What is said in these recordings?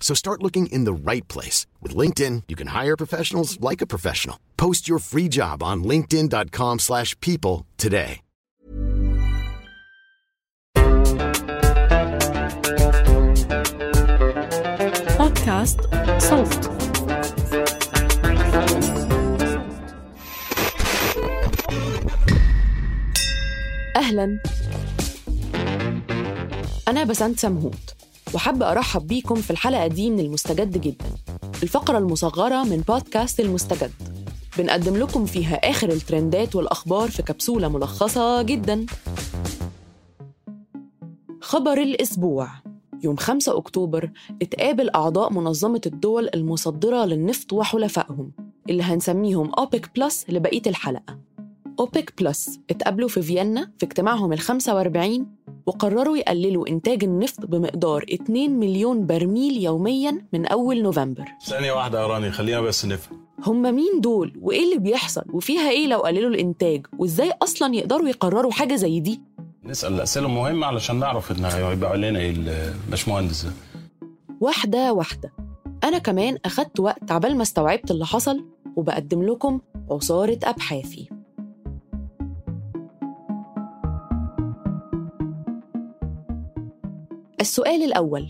So start looking in the right place. With LinkedIn, you can hire professionals like a professional. Post your free job on linkedin.com slash people today. بودكاست صوت أهلا أنا بسنت سمهوت وحابة أرحب بيكم في الحلقة دي من المستجد جدا الفقرة المصغرة من بودكاست المستجد. بنقدم لكم فيها آخر الترندات والأخبار في كبسولة ملخصة جدا. خبر الأسبوع. يوم 5 أكتوبر اتقابل أعضاء منظمة الدول المصدرة للنفط وحلفائهم اللي هنسميهم أوبك بلس لبقية الحلقة. أوبك بلس اتقابلوا في فيينا في اجتماعهم ال 45 وقرروا يقللوا إنتاج النفط بمقدار 2 مليون برميل يومياً من أول نوفمبر. ثانية واحدة يا راني خلينا بس نفهم. هم مين دول؟ وإيه اللي بيحصل؟ وفيها إيه لو قللوا الإنتاج؟ وإزاي أصلاً يقدروا يقرروا حاجة زي دي؟ نسأل الأسئلة المهمة علشان نعرف إن هيبقى علينا إيه الباشمهندس. ده واحدة واحدة. أنا كمان أخدت وقت عبال ما استوعبت اللي حصل وبقدم لكم عصارة أبحاثي. السؤال الأول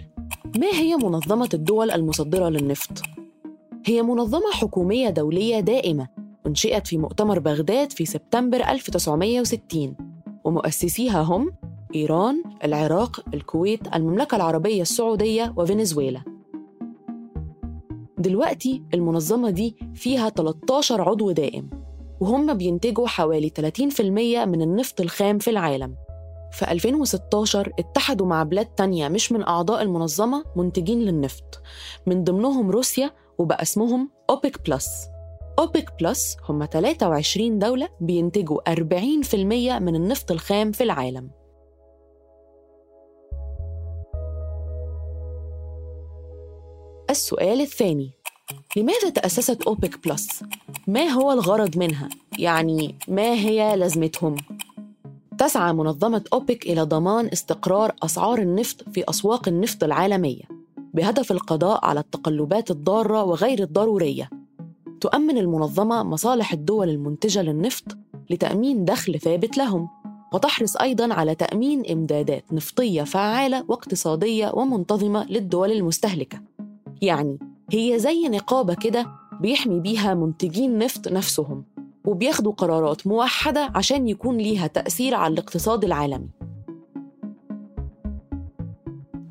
ما هي منظمة الدول المصدرة للنفط؟ هي منظمة حكومية دولية دائمة أنشئت في مؤتمر بغداد في سبتمبر 1960 ومؤسسيها هم إيران، العراق، الكويت، المملكة العربية السعودية وفنزويلا دلوقتي المنظمة دي فيها 13 عضو دائم وهم بينتجوا حوالي 30% من النفط الخام في العالم في 2016 اتحدوا مع بلاد تانية مش من أعضاء المنظمة منتجين للنفط من ضمنهم روسيا وبقى اسمهم أوبك بلس أوبك بلس هم 23 دولة بينتجوا 40% من النفط الخام في العالم السؤال الثاني لماذا تأسست أوبك بلس؟ ما هو الغرض منها؟ يعني ما هي لازمتهم؟ تسعى منظمة أوبك إلى ضمان استقرار أسعار النفط في أسواق النفط العالمية بهدف القضاء على التقلبات الضارة وغير الضرورية. تؤمن المنظمة مصالح الدول المنتجة للنفط لتأمين دخل ثابت لهم، وتحرص أيضاً على تأمين إمدادات نفطية فعالة واقتصادية ومنتظمة للدول المستهلكة. يعني هي زي نقابة كده بيحمي بيها منتجين نفط نفسهم وبياخدوا قرارات موحدة عشان يكون ليها تأثير على الاقتصاد العالمي.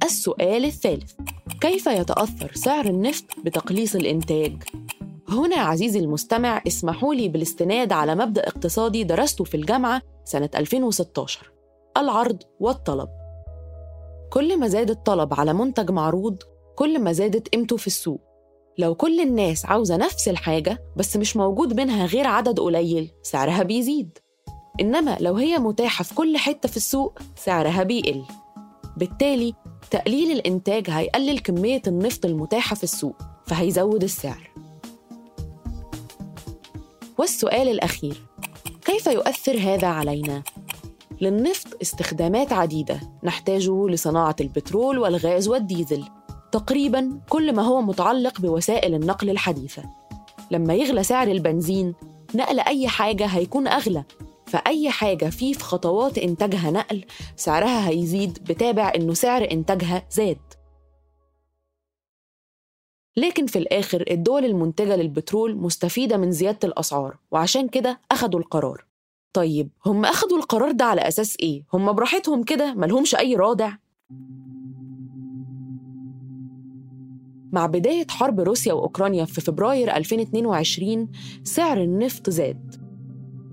السؤال الثالث كيف يتأثر سعر النفط بتقليص الإنتاج؟ هنا عزيزي المستمع اسمحوا لي بالاستناد على مبدأ اقتصادي درسته في الجامعة سنة 2016 العرض والطلب كل ما زاد الطلب على منتج معروض كل ما زادت قيمته في السوق لو كل الناس عاوزة نفس الحاجة بس مش موجود منها غير عدد قليل سعرها بيزيد. إنما لو هي متاحة في كل حتة في السوق سعرها بيقل. بالتالي تقليل الإنتاج هيقلل كمية النفط المتاحة في السوق فهيزود السعر. والسؤال الأخير كيف يؤثر هذا علينا؟ للنفط استخدامات عديدة نحتاجه لصناعة البترول والغاز والديزل. تقريبا كل ما هو متعلق بوسائل النقل الحديثة. لما يغلى سعر البنزين نقل أي حاجة هيكون أغلى. فأي حاجة فيه في خطوات إنتاجها نقل سعرها هيزيد بتابع إنه سعر إنتاجها زاد. لكن في الآخر الدول المنتجة للبترول مستفيدة من زيادة الأسعار وعشان كده أخدوا القرار. طيب هم أخدوا القرار ده على أساس إيه؟ هم براحتهم كده؟ ملهمش أي رادع؟ مع بداية حرب روسيا وأوكرانيا في فبراير 2022 سعر النفط زاد.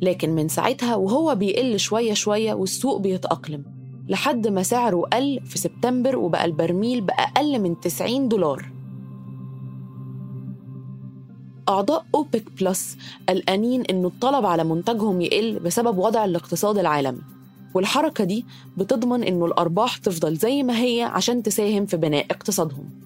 لكن من ساعتها وهو بيقل شوية شوية والسوق بيتأقلم لحد ما سعره قل في سبتمبر وبقى البرميل بأقل من 90 دولار. أعضاء أوبك بلس قلقانين إنه الطلب على منتجهم يقل بسبب وضع الاقتصاد العالمي. والحركة دي بتضمن إنه الأرباح تفضل زي ما هي عشان تساهم في بناء اقتصادهم.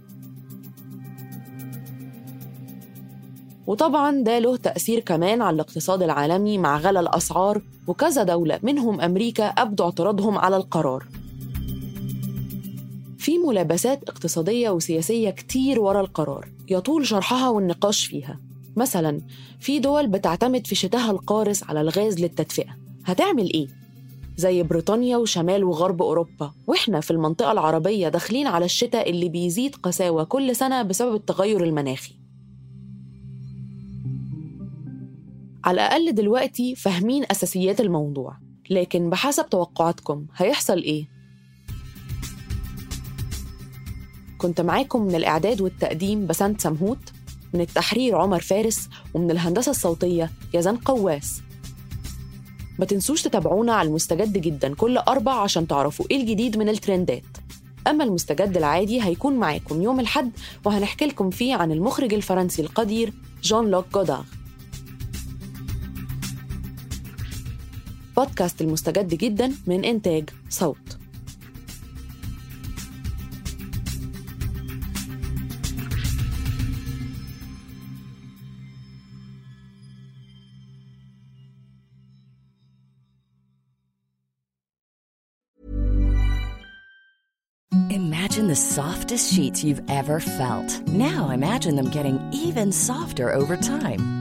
وطبعا ده له تأثير كمان على الاقتصاد العالمي مع غلا الأسعار وكذا دولة منهم أمريكا أبدوا اعتراضهم على القرار. في ملابسات اقتصادية وسياسية كتير ورا القرار يطول شرحها والنقاش فيها. مثلا في دول بتعتمد في شتاها القارس على الغاز للتدفئة. هتعمل إيه؟ زي بريطانيا وشمال وغرب أوروبا. وإحنا في المنطقة العربية داخلين على الشتاء اللي بيزيد قساوة كل سنة بسبب التغير المناخي. على الأقل دلوقتي فاهمين أساسيات الموضوع لكن بحسب توقعاتكم هيحصل إيه؟ كنت معاكم من الإعداد والتقديم بسنت سمهوت من التحرير عمر فارس ومن الهندسة الصوتية يزن قواس. ما تنسوش تتابعونا على المستجد جدا كل أربع عشان تعرفوا إيه الجديد من الترندات. أما المستجد العادي هيكون معاكم يوم الحد وهنحكي لكم فيه عن المخرج الفرنسي القدير جون لوك جودار. بودكاست المستجد جدا من إنتاج صوت Imagine the softest sheets you've ever felt. Now imagine them getting even softer over time.